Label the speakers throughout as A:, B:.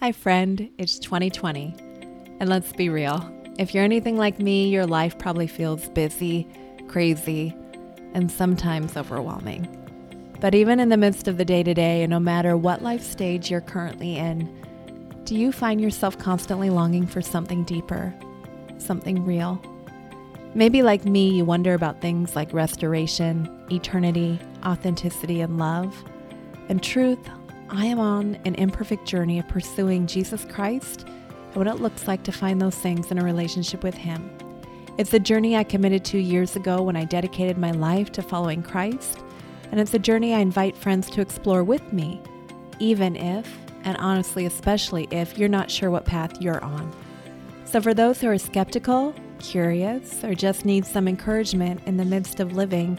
A: Hi, friend. It's 2020. And let's be real. If you're anything like me, your life probably feels busy, crazy, and sometimes overwhelming. But even in the midst of the day to day, and no matter what life stage you're currently in, do you find yourself constantly longing for something deeper, something real? Maybe, like me, you wonder about things like restoration, eternity, authenticity, and love. And truth, I am on an imperfect journey of pursuing Jesus Christ and what it looks like to find those things in a relationship with Him. It's a journey I committed to years ago when I dedicated my life to following Christ, and it's a journey I invite friends to explore with me, even if, and honestly, especially if you're not sure what path you're on. So, for those who are skeptical, curious, or just need some encouragement in the midst of living,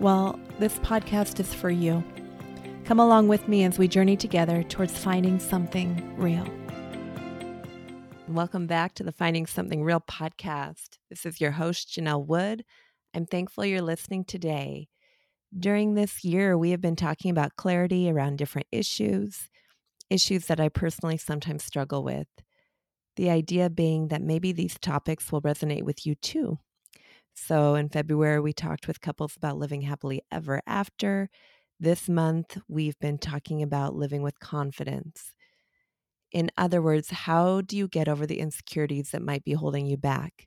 A: well, this podcast is for you. Come along with me as we journey together towards finding something real. Welcome back to the Finding Something Real podcast. This is your host, Janelle Wood. I'm thankful you're listening today. During this year, we have been talking about clarity around different issues, issues that I personally sometimes struggle with. The idea being that maybe these topics will resonate with you too. So, in February, we talked with couples about living happily ever after. This month, we've been talking about living with confidence. In other words, how do you get over the insecurities that might be holding you back?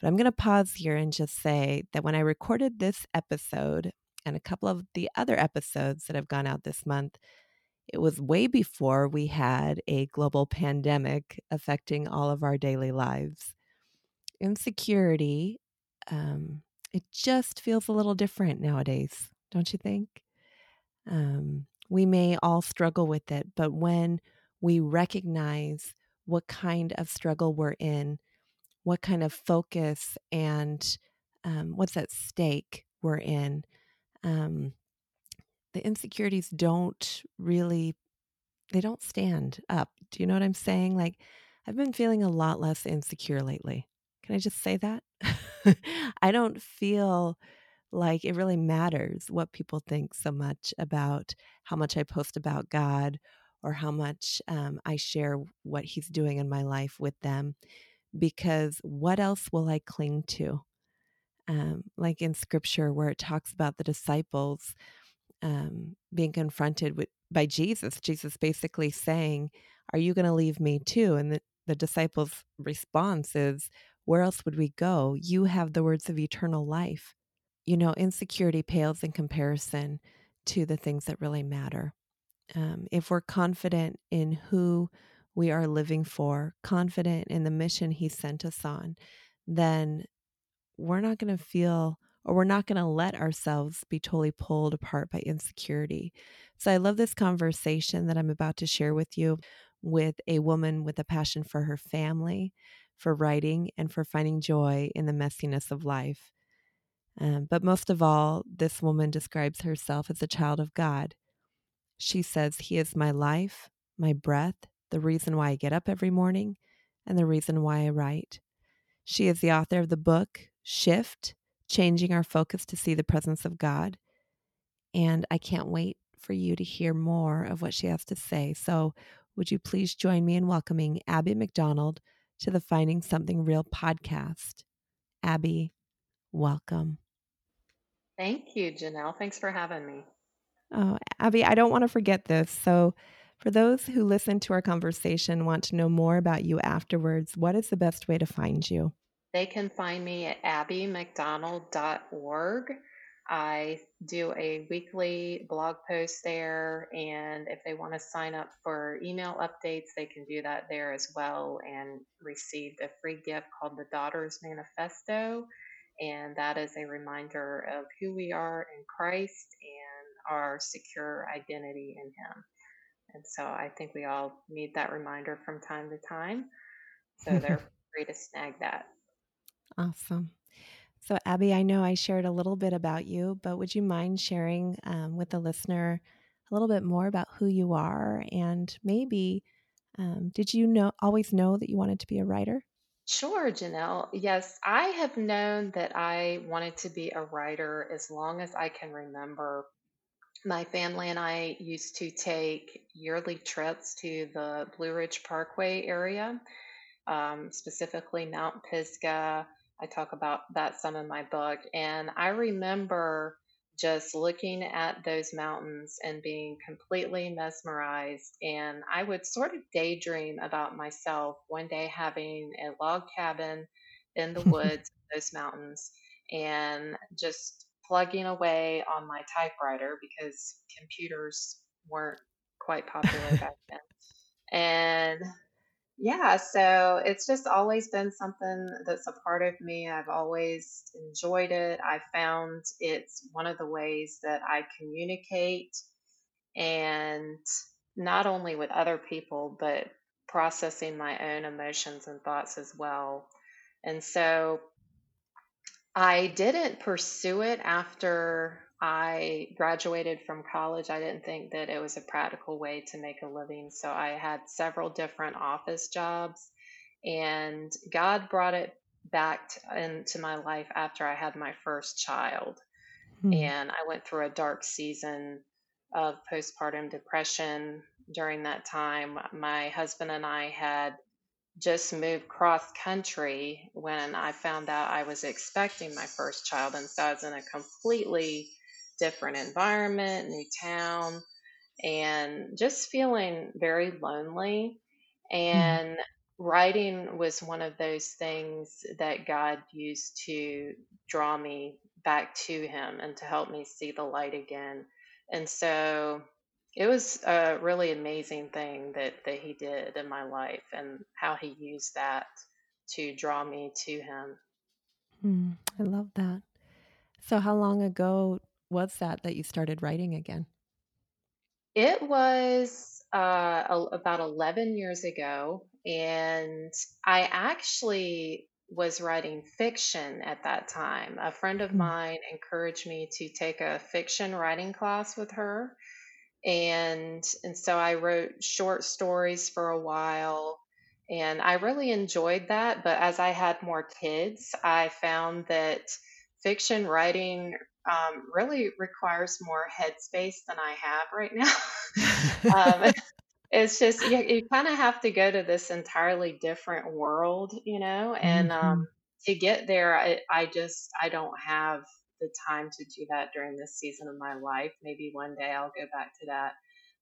A: But I'm going to pause here and just say that when I recorded this episode and a couple of the other episodes that have gone out this month, it was way before we had a global pandemic affecting all of our daily lives. Insecurity, um, it just feels a little different nowadays, don't you think? Um, we may all struggle with it, but when we recognize what kind of struggle we're in, what kind of focus and um, what's at stake we're in, um, the insecurities don't really they don't stand up. Do you know what I'm saying? Like I've been feeling a lot less insecure lately. Can I just say that? I don't feel like it really matters what people think so much about how much I post about God or how much um, I share what He's doing in my life with them, because what else will I cling to? Um, like in Scripture, where it talks about the disciples um, being confronted with by Jesus, Jesus basically saying, "Are you going to leave me too?" And the, the disciples' response is, "Where else would we go? You have the words of eternal life." You know, insecurity pales in comparison to the things that really matter. Um, if we're confident in who we are living for, confident in the mission He sent us on, then we're not going to feel or we're not going to let ourselves be totally pulled apart by insecurity. So I love this conversation that I'm about to share with you with a woman with a passion for her family, for writing, and for finding joy in the messiness of life. Um, but most of all, this woman describes herself as a child of God. She says, He is my life, my breath, the reason why I get up every morning, and the reason why I write. She is the author of the book, Shift Changing Our Focus to See the Presence of God. And I can't wait for you to hear more of what she has to say. So, would you please join me in welcoming Abby McDonald to the Finding Something Real podcast? Abby, welcome.
B: Thank you, Janelle. Thanks for having me.
A: Oh, Abby, I don't want to forget this. So, for those who listen to our conversation, want to know more about you afterwards, what is the best way to find you?
B: They can find me at abbymcdonald.org. I do a weekly blog post there, and if they want to sign up for email updates, they can do that there as well and receive a free gift called the Daughters Manifesto. And that is a reminder of who we are in Christ and our secure identity in Him. And so I think we all need that reminder from time to time. So they're free to snag that.
A: Awesome. So, Abby, I know I shared a little bit about you, but would you mind sharing um, with the listener a little bit more about who you are and maybe um, did you know always know that you wanted to be a writer?
B: Sure, Janelle. Yes, I have known that I wanted to be a writer as long as I can remember. my family and I used to take yearly trips to the Blue Ridge Parkway area, um, specifically Mount Pisgah. I talk about that some in my book. And I remember just looking at those mountains and being completely mesmerized. And I would sort of daydream about myself one day having a log cabin in the woods, those mountains, and just plugging away on my typewriter because computers weren't quite popular back then. And yeah, so it's just always been something that's a part of me. I've always enjoyed it. I found it's one of the ways that I communicate and not only with other people, but processing my own emotions and thoughts as well. And so I didn't pursue it after I graduated from college. I didn't think that it was a practical way to make a living. So I had several different office jobs, and God brought it back to, into my life after I had my first child.
A: Hmm.
B: And I went through a dark season of postpartum depression during that time. My husband and I had just moved cross country when I found out I was expecting my first child. And so I was in a completely different environment, new town, and just feeling very lonely.
A: Hmm.
B: And writing was one of those things that God used to draw me back to Him and to help me see the light again. And so it was a really amazing thing that, that He did in my life and how He used that to draw me to Him.
A: Hmm. I love that. So, how long ago was that that you started writing again?
B: It was uh, about 11 years ago, and I actually was writing fiction at that time. A friend of
A: Hmm.
B: mine encouraged me to take a fiction writing class with her, and and so I wrote short stories for a while, and I really enjoyed that. But as I had more kids, I found that fiction writing um, really requires more headspace than I have right now. um, it's just you, you kind of have to go to this entirely different world, you know, and um,
A: Mhm.
B: to get there, I, I just I don't have the time to do that during this season of my life. Maybe one day I'll go back to that.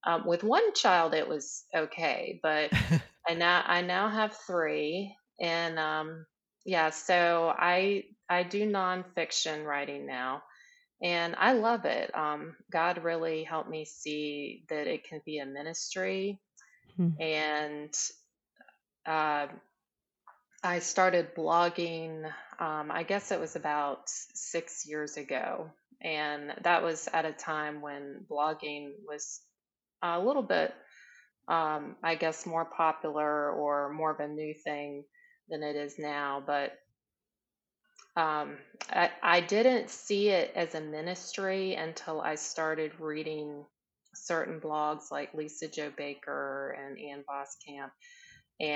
B: Um, with one child, it was okay, but I now I now have three, and um, yeah, so I I do nonfiction writing now, and I love it. Um, God really helped me see that it can be a ministry
A: Hmm.
B: and uh, I started blogging. Um, I guess it was about six years ago, and that was at a time when blogging was a little bit, um, I guess, more popular or more of a new thing than it is now. But um, I, I didn't see it as a ministry until I started reading certain blogs like Lisa-Jo Baker and Ann Voskamp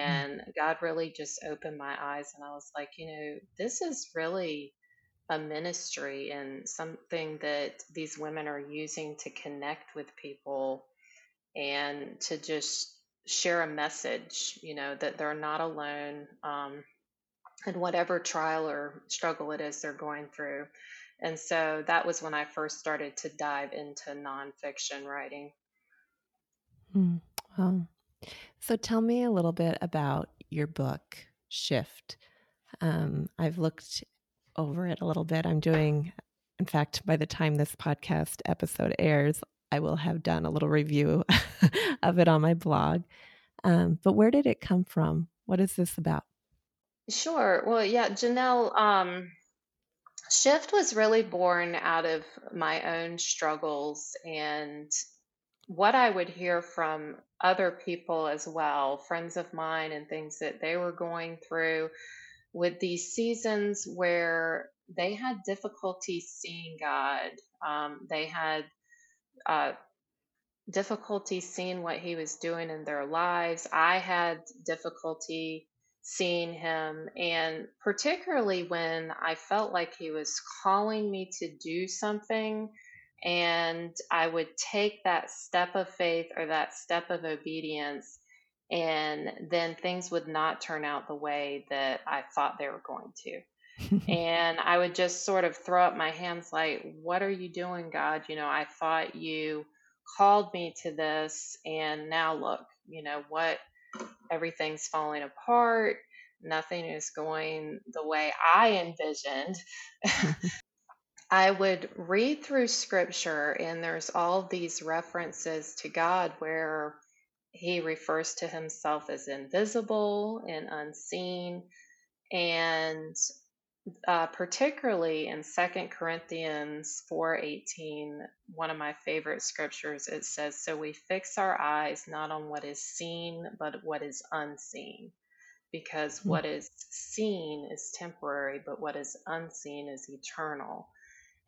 A: Hmm.
B: and God really just opened my eyes, and I was like, you know, this is really a ministry and something that these women are using to connect with people and to just share a message, you know, that they're not alone um, in whatever trial or struggle it is they're going through. And so that was when I first started to dive into nonfiction writing.
A: Hmm. Wow. So, tell me a little bit about your book, Shift. Um, I've looked over it a little bit. I'm doing, in fact, by the time this podcast episode airs, I will have done a little review of it on my blog. Um, but where did it come from? What is this about?
B: Sure. Well, yeah, Janelle, um, Shift was really born out of my own struggles and what I would hear from other people as well, friends of mine, and things that they were going through with these seasons where they had difficulty seeing God. Um, they had uh, difficulty seeing what He was doing in their lives. I had difficulty seeing Him, and particularly when I felt like He was calling me to do something and I would take that step of faith or that step of obedience, and then things would not turn out the way that I thought they were going to. And I would just sort of throw up my hands like, What are you doing, God? You know, I thought you called me to this, and now look, you know, what everything's falling apart. Nothing is going the way I envisioned. I would read through scripture, and there's all these references to God where he refers to himself as invisible and unseen. And uh, particularly in Second Corinthians 4:18, one of my favorite scriptures, it says, "So we fix our eyes not on what is seen, but what is unseen, because what is seen is temporary, but what is unseen is eternal."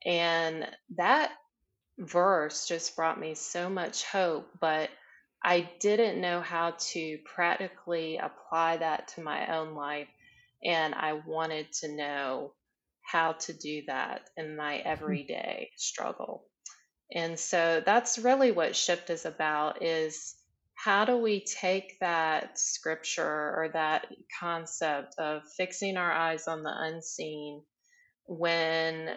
B: And that verse just brought me so much hope, but I didn't know how to practically apply that to my own life and I wanted to know how to do that in my everyday struggle. And so that's really what Shift is about is how do we take that scripture or that concept of fixing our eyes on the unseen when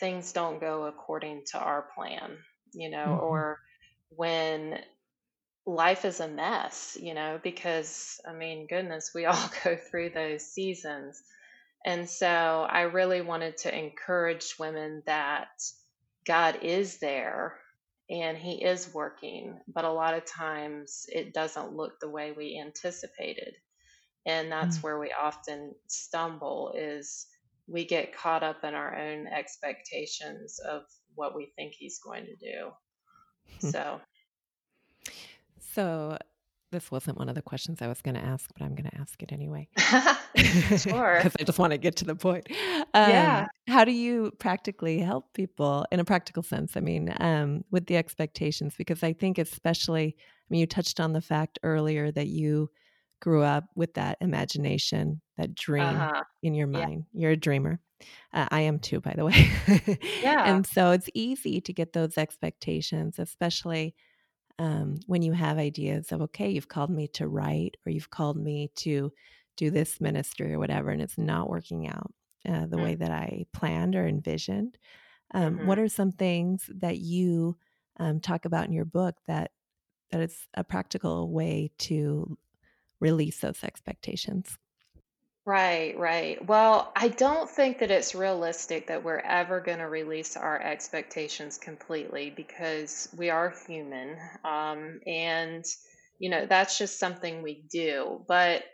B: things don't go according to our plan, you know,
A: Mhm.
B: or when life is a mess, you know, because I mean, goodness, we all go through those seasons. And so I really wanted to encourage women that God is there and He is working, but a lot of times it doesn't look the way we anticipated. And that's
A: Mm.
B: where we often stumble is we get caught up in our own expectations of what we think he's going to do. So,
A: So, this wasn't one of the questions I was gonna ask, but I'm gonna ask it anyway.
B: sure.
A: Because I just wanna get to the point. Um,
B: Yeah.
A: how do you practically help people in a practical sense? I mean, um, with the expectations, because I think especially I mean, you touched on the fact earlier that you grew up with that imagination, that dream
B: Uh-huh.
A: in your
B: Yeah.
A: mind. You're a dreamer. Uh, I am too, by the way.
B: Yeah.
A: And so it's easy to get those expectations, especially um, when you have ideas of, okay, you've called me to write or you've called me to do this ministry or whatever, and it's not working out uh, the way that I planned or envisioned. Um,
B: Mm-hmm.
A: what are some things that you um, talk about in your book that that it's a practical way to release those expectations?
B: Right, right. Well, I don't think that it's realistic that we're ever going to release our expectations completely because we are human. Um, and, you know, that's just something we do. But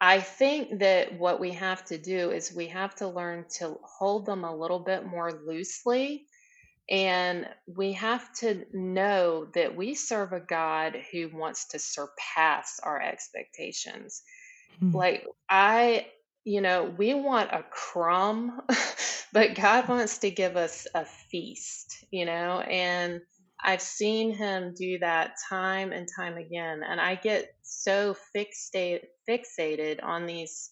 B: I think that what we have to do is we have to learn to hold them a little bit more loosely. And we have to know that we serve a God who wants to surpass our expectations.
A: Hmm.
B: Like, I, you know, we want a crumb, but God wants to give us a feast, you know, and I've seen him do that time and time again. And I get so fixated fixated on these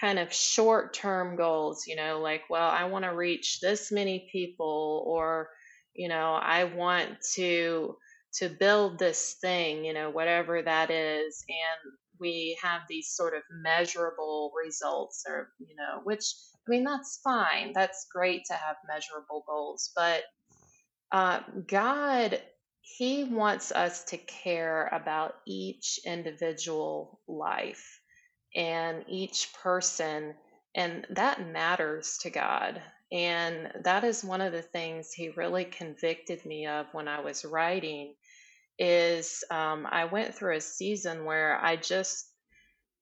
B: kind of short term goals, you know, like, well, I want to reach this many people or, you know, I want to to build this thing, you know, whatever that is. And we have these sort of measurable results or you know which i mean that's fine. That's great to have measurable goals but uh, god he wants us to care about each individual life and each person and that matters to god. And that is one of the things he really convicted me of when i was writing is um, i went through a season where i just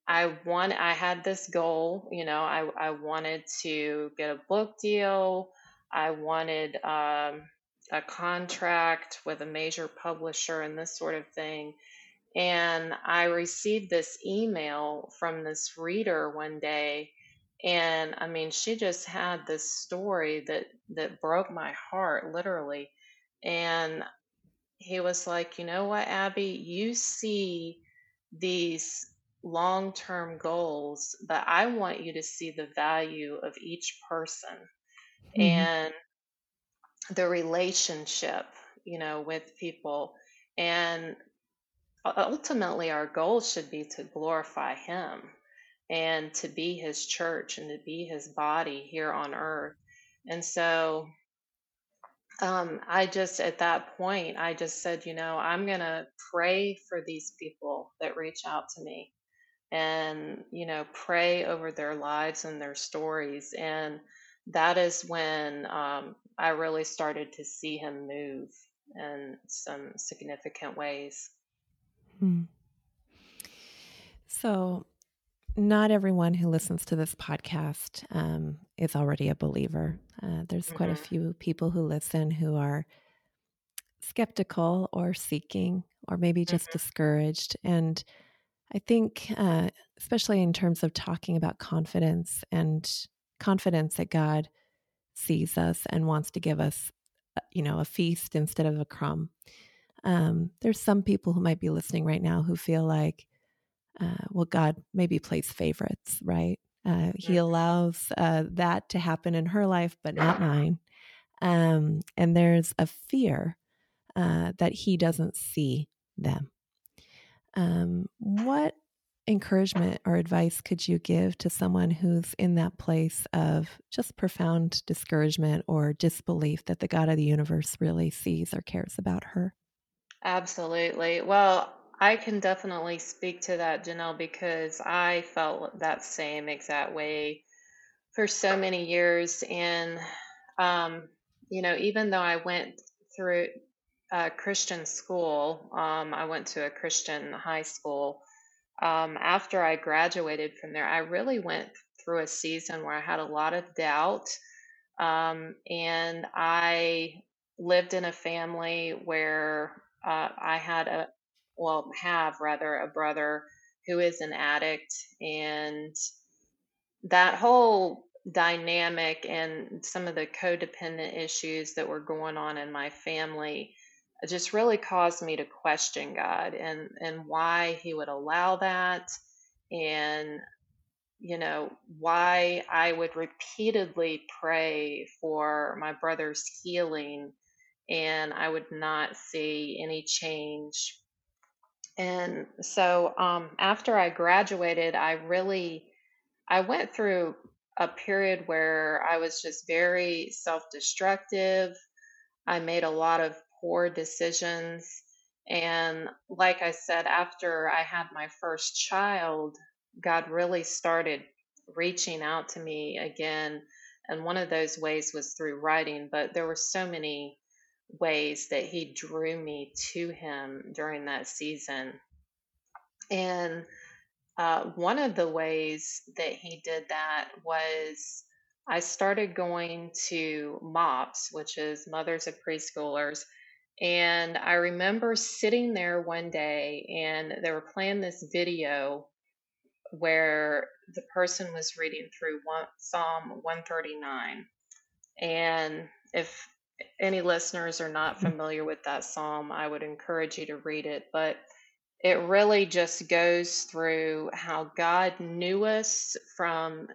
B: I want I had this goal, you know, I I wanted to get a book deal. I wanted um, a contract with a major publisher and this sort of thing. And I received this email from this reader one day, and I mean, she just had this story that that broke my heart, literally. And he was like, "You know what, Abby? You see these long-term goals, but I want you to see the value of each person."
A: Mhm.
B: And the relationship, you know, with people. And ultimately, our goal should be to glorify Him and to be His church and to be His body here on earth. And so um, I just, at that point, I just said, you know, I'm going to pray for these people that reach out to me and, you know, pray over their lives and their stories. And that is when um, I really started to see him move in some significant ways.
A: Hmm. So, not everyone who listens to this podcast um, is already a believer. Uh, there's quite a
B: hmm
A: few people who listen who are skeptical or seeking or maybe just
B: hmm
A: discouraged. And I think, uh, especially in terms of talking about confidence and confidence that God sees us and wants to give us, uh, you know, a feast instead of a crumb. Um, there's some people who might be listening right now who feel like, uh, well, God maybe plays favorites, right? Uh, he
B: hmm
A: allows uh, that to happen in her life, but not mine. Um, and there's a fear uh, that he doesn't see them. Um, what encouragement or advice could you give to someone who's in that place of just profound discouragement or disbelief that the God of the universe really sees or cares about her?
B: Absolutely. Well, I can definitely speak to that, Janelle, because I felt that same exact way for so many years. And, um, you know, even though I went through a Christian school, um, I went to a Christian high school. Um, after I graduated from there, I really went through a season where I had a lot of doubt. Um, and I lived in a family where uh, I had a, well, have rather, a brother who is an addict. And that whole dynamic and some of the codependent issues that were going on in my family just really caused me to question God and and why he would allow that and you know why I would repeatedly pray for my brother's healing and I would not see any change and so um, after I graduated I really I went through a period where I was just very self destructive. I made a lot of poor decisions. And like I said, after I had my first child, God really started reaching out to me again. And one of those ways was through writing, but there were so many ways that He drew me to Him during that season. And uh, one of the ways that he did that was I started going to MOPS, which is Mothers of Preschoolers. And I remember sitting there one day and they were playing this video where the person was reading through one, Psalm 139. And if any listeners are not
A: Mm,
B: familiar with that psalm, I would encourage you to read it. But it really just goes through how God knew us from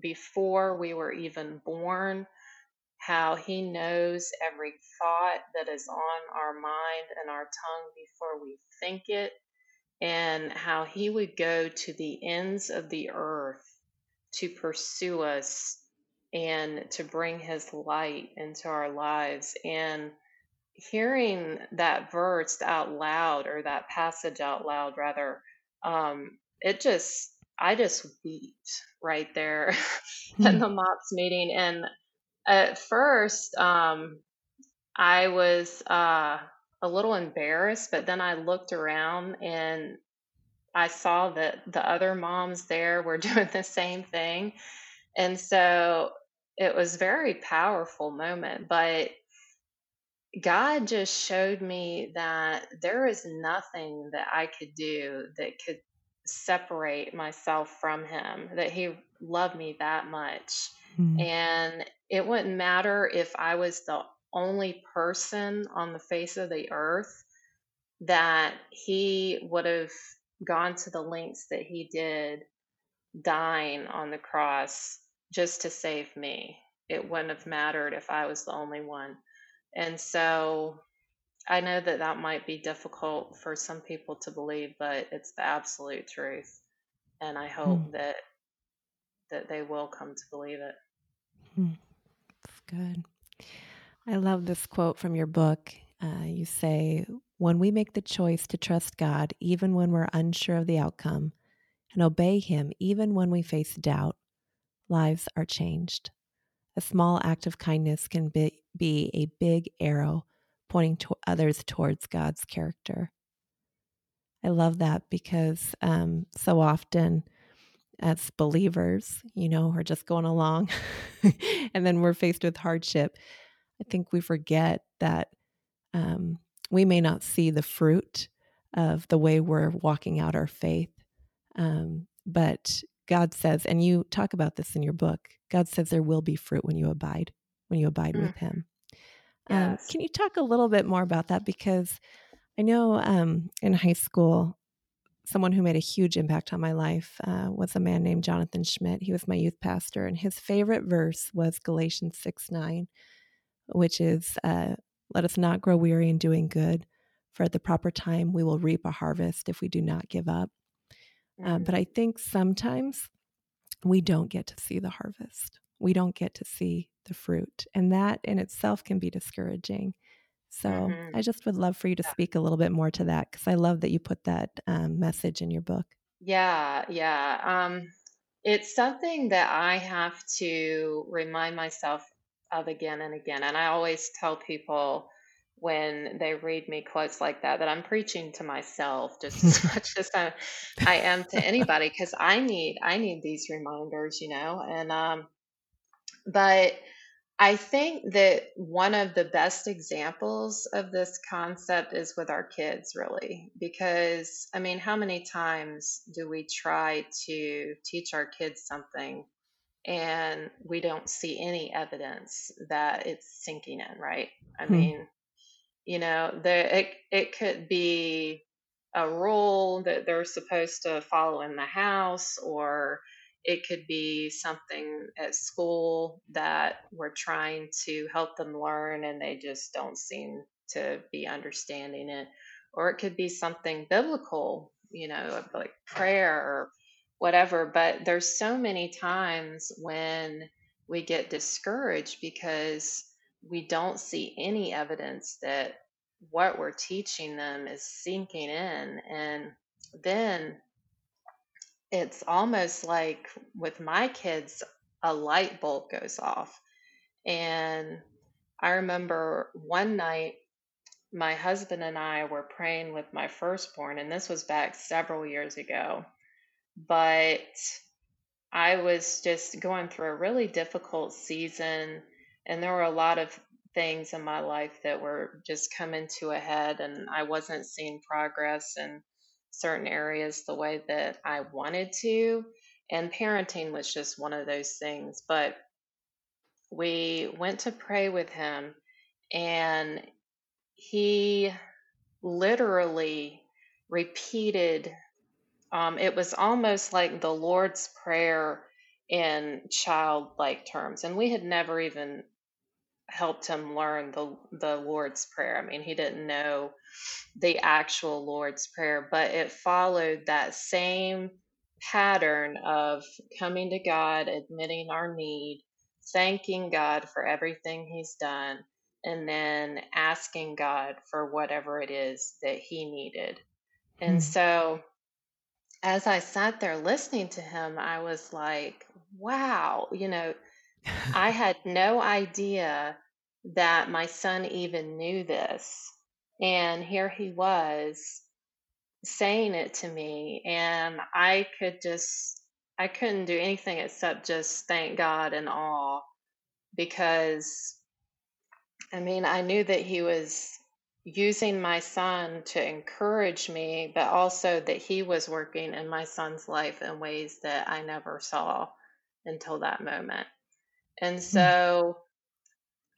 B: before we were even born, how He knows every thought that is on our mind and our tongue before we think it, and how He would go to the ends of the earth to pursue us and to bring His light into our lives. And hearing that verse out loud or that passage out loud rather um it just i just wept right there in
A: mm,
B: the mops meeting. And at first um i was uh a little embarrassed but then i looked around and i saw that the other moms there were doing the same thing and so it was a very powerful moment but God just showed me that there is nothing that I could do that could separate myself from Him, that He loved me that much.
A: mm,
B: And it wouldn't matter if I was the only person on the face of the earth, that He would have gone to the lengths that He did, dying on the cross just to save me. It wouldn't have mattered if I was the only one. And so I know that that might be difficult for some people to believe, but it's the absolute truth. And I
A: Hmm.
B: hope that that they will come to believe it.
A: Hmm. That's good. I love this quote from your book. Uh, you say, When we make the choice to trust God, even when we're unsure of the outcome, and obey Him, even when we face doubt, lives are changed. A small act of kindness can be, be a big arrow pointing to others towards God's character. I love that because um, so often as believers, you know, we're just going along and then we're faced with hardship. I think we forget that um, we may not see the fruit of the way we're walking out our faith. Um, but God says, and you talk about this in your book, God says there will be fruit when you abide, when you abide
B: Mm,
A: with Him. Um, can you talk a little bit more about that? Because I know um, in high school, someone who made a huge impact on my life uh, was a man named Jonathan Schmidt. He was my youth pastor, and his favorite verse was Galatians 6 9, which is, uh, Let us not grow weary in doing good, for at the proper time we will reap a harvest if we do not give up. Uh, but
B: Mhm.
A: I think sometimes we don't get to see the harvest. We don't get to see the fruit. And that in itself can be discouraging. So
B: Mhm.
A: I just would love for you to
B: Yeah.
A: speak a little bit more to that because I love that you put that um, message in your book.
B: Yeah, yeah. Um, it's something that I have to remind myself of again and again. And I always tell people when they read me quotes like that that I'm preaching to myself just as much as I, I am to anybody because I need I need these reminders, you know. And um, but I think that one of the best examples of this concept is with our kids, really, because I mean, how many times do we try to teach our kids something and we don't see any evidence that it's sinking in, right? I
A: Hmm.
B: mean, you know, there it it could be a rule that they're supposed to follow in the house or it could be something at school that we're trying to help them learn and they just don't seem to be understanding it. Or it could be something biblical you know like prayer or whatever but there's so many times when we get discouraged because we don't see any evidence that what we're teaching them is sinking in. And then it's almost like with my kids, a light bulb goes off. And I remember one night, my husband and I were praying with my firstborn, and this was back several years ago. But I was just going through a really difficult season, and there were a lot of things in my life that were just coming to a head, and I wasn't seeing progress in certain areas the way that I wanted to. And parenting was just one of those things. But we went to pray with him, and he literally repeated um, it was almost like the Lord's Prayer in childlike terms. And we had never even helped him learn the, the Lord's Prayer. I mean, he didn't know the actual Lord's Prayer, but it followed that same pattern of coming to God, admitting our need, thanking God for everything He's done, and then asking God for whatever it is that He needed. And
A: Hmm.
B: so as I sat there listening to him, I was like, wow, you know, I had no idea that my son even knew this. And here he was saying it to me, and I could just, I couldn't do anything except just thank God and awe because, I mean, I knew that he was using my son to encourage me, but also that he was working in my son's life in ways that I never saw until that moment. And
A: Hmm.
B: so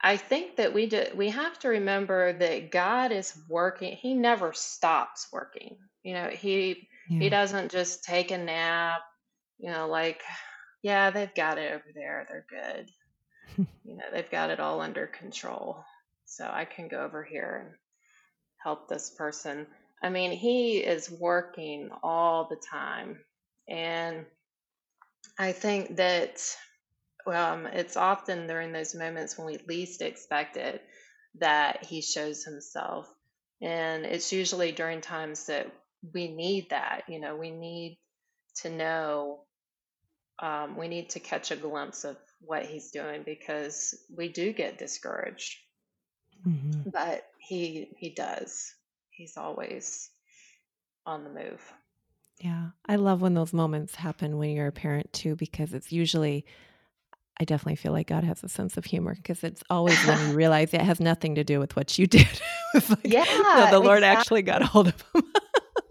B: I think that we do, we have to remember that God is working. He never stops working. You know, he he doesn't just take a nap, you know, like yeah, they've got it over there. They're good. You know, they've got it all under control. so I can go over here and help this person. I mean, he is working all the time. And I think that um, it's often during those moments when we least expect it that he shows himself. And it's usually during times that we need that. You know, we need to know, um, we need to catch a glimpse of what he's doing because we do get discouraged.
A: hmm
B: But he he does. He's always on the move.
A: Yeah. I love when those moments happen when you're a parent too, because it's usually, I definitely feel like God has a sense of humor because it's always when you realize it has nothing to do with what you did. like, no,
B: yeah,
A: the Lord
B: exactly.
A: actually got a hold of him.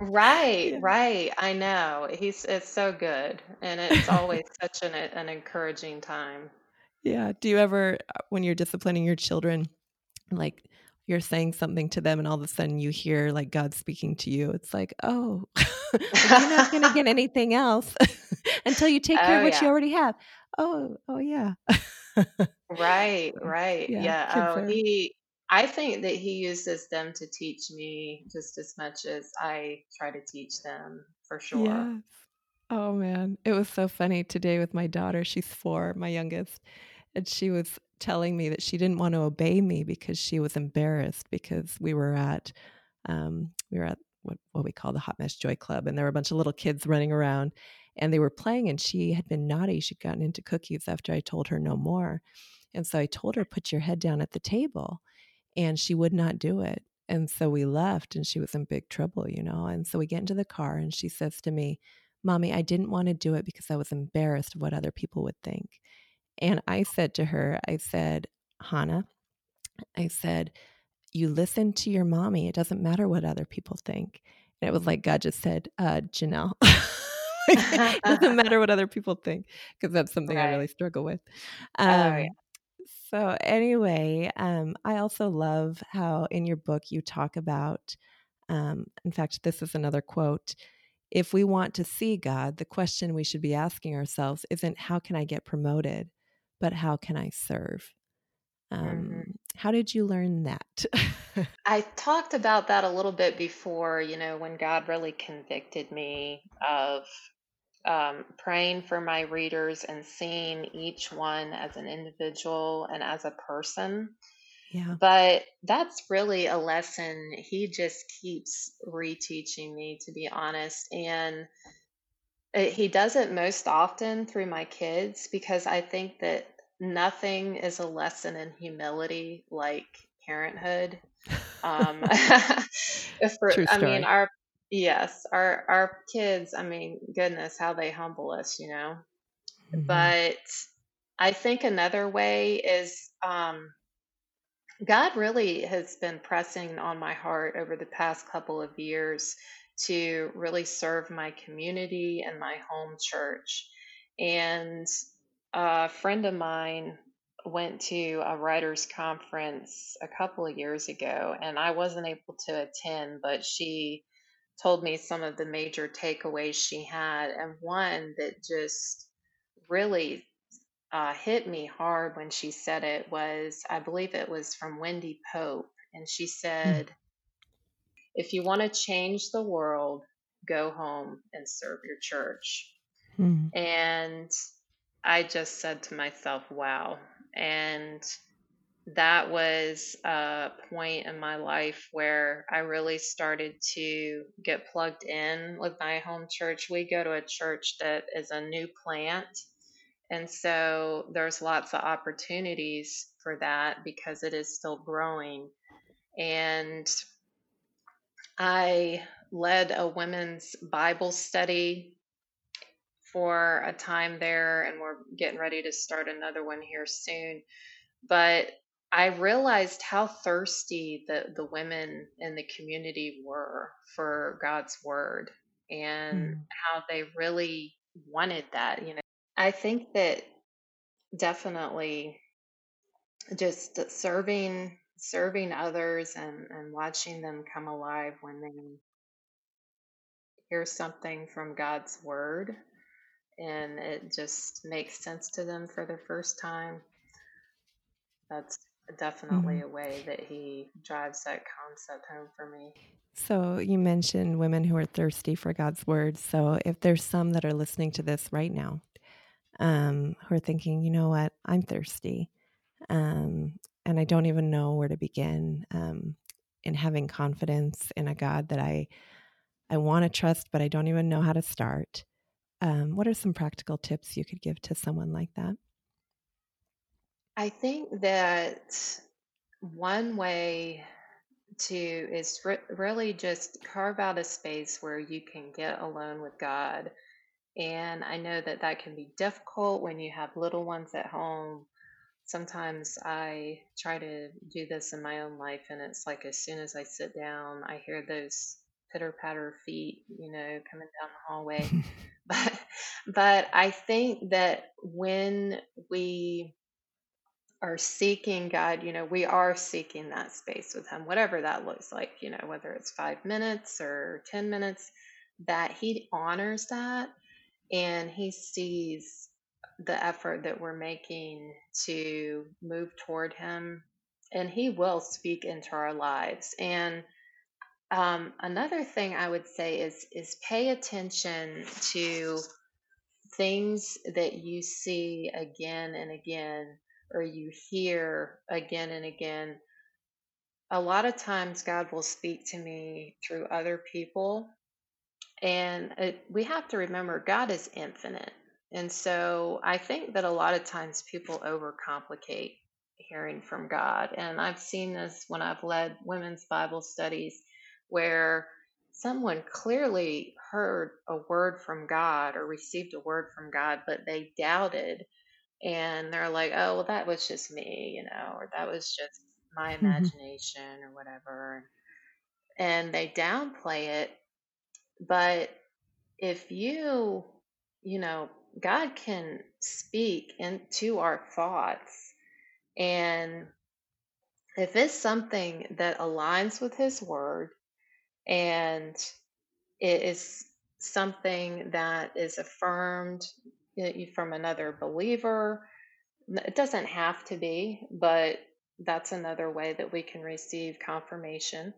B: Right, right. I know. He's it's so good, and it's always such an an encouraging time.
A: yeah. Do you ever, uh, when you're disciplining your children, like you're saying something to them and all of a sudden you hear like God speaking to you? It's like, oh, like you're not going to get anything else until you take care of
B: Oh
A: what you already have. Oh, oh, yeah.
B: Right, right.
A: yeah,
B: Yeah. Oh, he I think that he uses them to teach me just as much as I try to teach them, for sure.
A: yes. Oh man, it was so funny today with my daughter. She's four, my youngest, and she was telling me that she didn't want to obey me because she was embarrassed because we were at um, we were at what, what we call the Hot Mess Joy Club, and there were a bunch of little kids running around, and they were playing, and she had been naughty. She'd gotten into cookies after I told her no more, and so I told her, "Put your head down at the table," and she would not do it. And so we left, and she was in big trouble, you know. And so we get into the car, and she says to me, Mommy, I didn't want to do it because I was embarrassed of what other people would think. And I said to her, I said, Hannah, I said, you listen to your mommy. It doesn't matter what other people think. And it was like God just said, uh, Janelle, it doesn't matter what other people think, because that's something I really struggle with.
B: Oh yeah.
A: Um, so anyway, um, I also love how in your book you talk about, um, in fact, this is another quote. If we want to see God, the question we should be asking ourselves isn't how can I get promoted, but how can I serve? Um, how did you learn that?
B: I talked about that a little bit before, you know, when God really convicted me of um, praying for my readers and seeing each one as an individual and as a person.
A: yeah.
B: But that's really a lesson he just keeps reteaching me, to be honest. And it, he does it most often through my kids because I think that nothing is a lesson in humility like parenthood. Um, for, I mean, our yes, our our kids. I mean, goodness, how they humble us, you know.
A: hmm
B: But I think another way is um, God really has been pressing on my heart over the past couple of years to really serve my community and my home church. And a friend of mine went to a writers conference a couple of years ago and I wasn't able to attend, but she told me some of the major takeaways she had and one that just really uh, hit me hard when she said it was I believe it was from Wendy Pope. And she said, if you want to change the world, go home and serve your church.
A: Mm-hmm.
B: And I just said to myself, wow. And that was a point in my life where I really started to get plugged in with my home church. We go to a church that is a new plant and so there's lots of opportunities for that because it is still growing. And I led a women's Bible study for a time there, and we're getting ready to start another one here soon. But I realized how thirsty the, the women in the community were for God's word and hmm. how they really wanted that. You know, I think that definitely just serving serving others and and watching them come alive when they hear something from God's word and it just makes sense to them for the first time that's definitely
A: Mhm.
B: a way that he drives that concept home for me.
A: So you mentioned women who are thirsty for God's word. So if there's some that are listening to this right now, um, who are thinking, you know what, I'm thirsty, um, and I don't even know where to begin um, in having confidence in a God that I I want to trust, but I don't even know how to start. Um, what are some practical tips you could give to someone like that?
B: I think that one way to is re- really just carve out a space where you can get alone with God. And I know that that can be difficult when you have little ones at home. Sometimes I try to do this in my own life, and it's like as soon as I sit down, I hear those pitter patter feet, you know, coming down the hallway. But but I think that when we are seeking God, you know, we are seeking that space with Him, whatever that looks like, you know, whether it's five minutes or 10 minutes, that He honors that and He sees the effort that we're making to move toward Him. And He will speak into our lives. And um, another thing I would say is is pay attention to things that you see again and again or you hear again and again a lot of times god will speak to me through other people and it, we have to remember god is infinite and so i think that a lot of times people overcomplicate hearing from god and i've seen this when i've led women's bible studies where someone clearly heard a word from God or received a word from God, but they doubted and they're like, oh, well, that was just me, you know, or that was just my
A: Mhm.
B: imagination or whatever. And they downplay it. But if you, you know, God can speak into our thoughts. And if it's something that aligns with His word and it is something that is affirmed from another believer. It doesn't have to be, but that's another way that we can receive confirmation.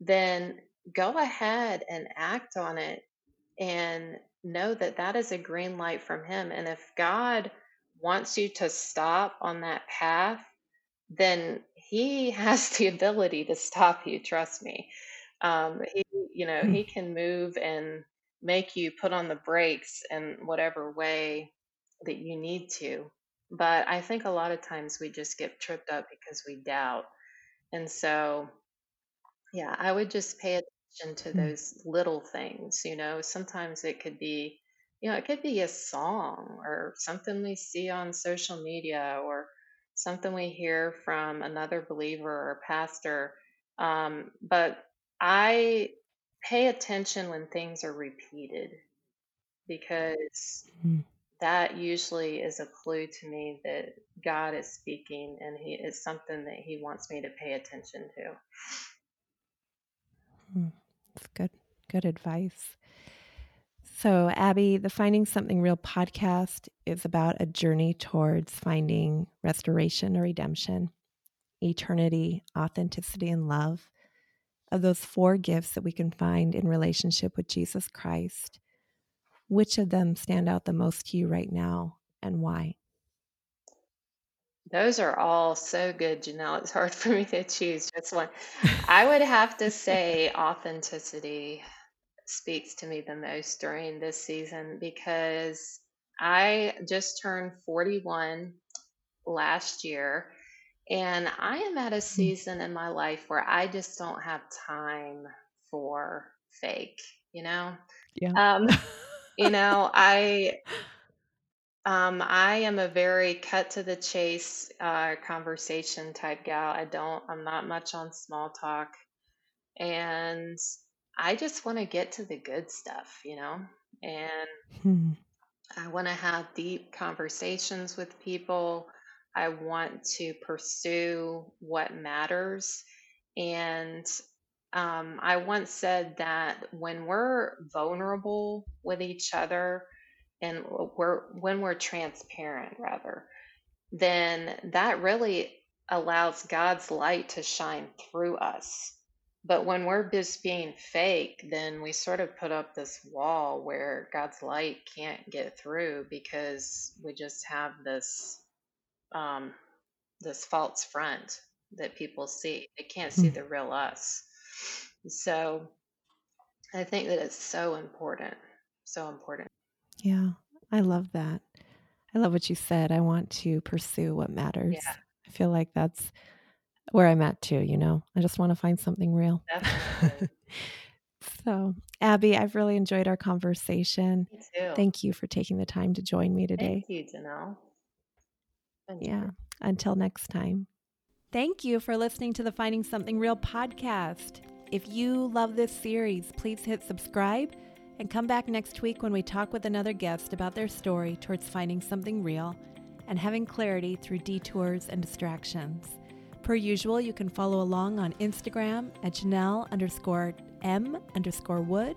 B: Then go ahead and act on it and know that that is a green light from Him. And if God wants you to stop on that path, then He has the ability to stop you. Trust me. Um, he, you know,
A: Hmm.
B: he can move and make you put on the brakes in whatever way that you need to. But I think a lot of times we just get tripped up because we doubt. And so, yeah, I would just pay attention to
A: Hmm.
B: those little things. You know, sometimes it could be, you know, it could be a song or something we see on social media or something we hear from another believer or pastor. Um, but I pay attention when things are repeated because
A: Hmm.
B: that usually is a clue to me that God is speaking and he is something that he wants me to pay attention to.
A: Hmm. That's good. Good advice. So, Abby, the Finding Something Real podcast is about a journey towards finding restoration or redemption, eternity, authenticity, and love of those four gifts that we can find in relationship with Jesus Christ. Which of them stand out the most to you right now and why?
B: Those are all so good, Janelle. It's hard for me to choose just one. I would have to say authenticity speaks to me the most during this season because I just turned 41 last year and I am at a
A: Hmm.
B: season in my life where I just don't have time for fake, you know?
A: Yeah.
B: Um, you know, I um, I am a very cut to the chase uh, conversation type gal. I don't, I'm not much on small talk. And I just want to get to the good stuff, you know? And
A: Hmm.
B: I want to have deep conversations with people. I want to pursue what matters. And um, I once said that when we're vulnerable with each other and we're when we're transparent, rather, then that really allows God's light to shine through us. But when we're just being fake, then we sort of put up this wall where God's light can't get through because we just have this um, this false front that people see. They can't see
A: Mm.
B: the real us. So I think that it's so important, so important.
A: Yeah, I love that. I love what you said. I want to pursue what matters.
B: Yeah.
A: I feel like that's where I'm at too, you know. I just want to find something real. So, Abby, I've really enjoyed our conversation.
B: Me too.
A: Thank you for taking the time to join me today.
B: Thank you, Janelle. Thank you.
A: Yeah. Until next time. Thank you for listening to the Finding Something Real podcast. If you love this series, please hit subscribe and come back next week when we talk with another guest about their story towards finding something real and having clarity through detours and distractions. Per usual, you can follow along on Instagram at Janelle underscore M underscore Wood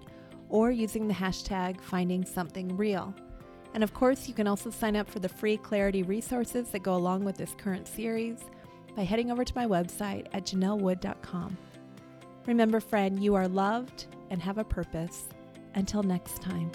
A: or using the hashtag finding something real. And of course, you can also sign up for the free clarity resources that go along with this current series by heading over to my website at janellewood.com. Remember, friend, you are loved and have a purpose. Until next time.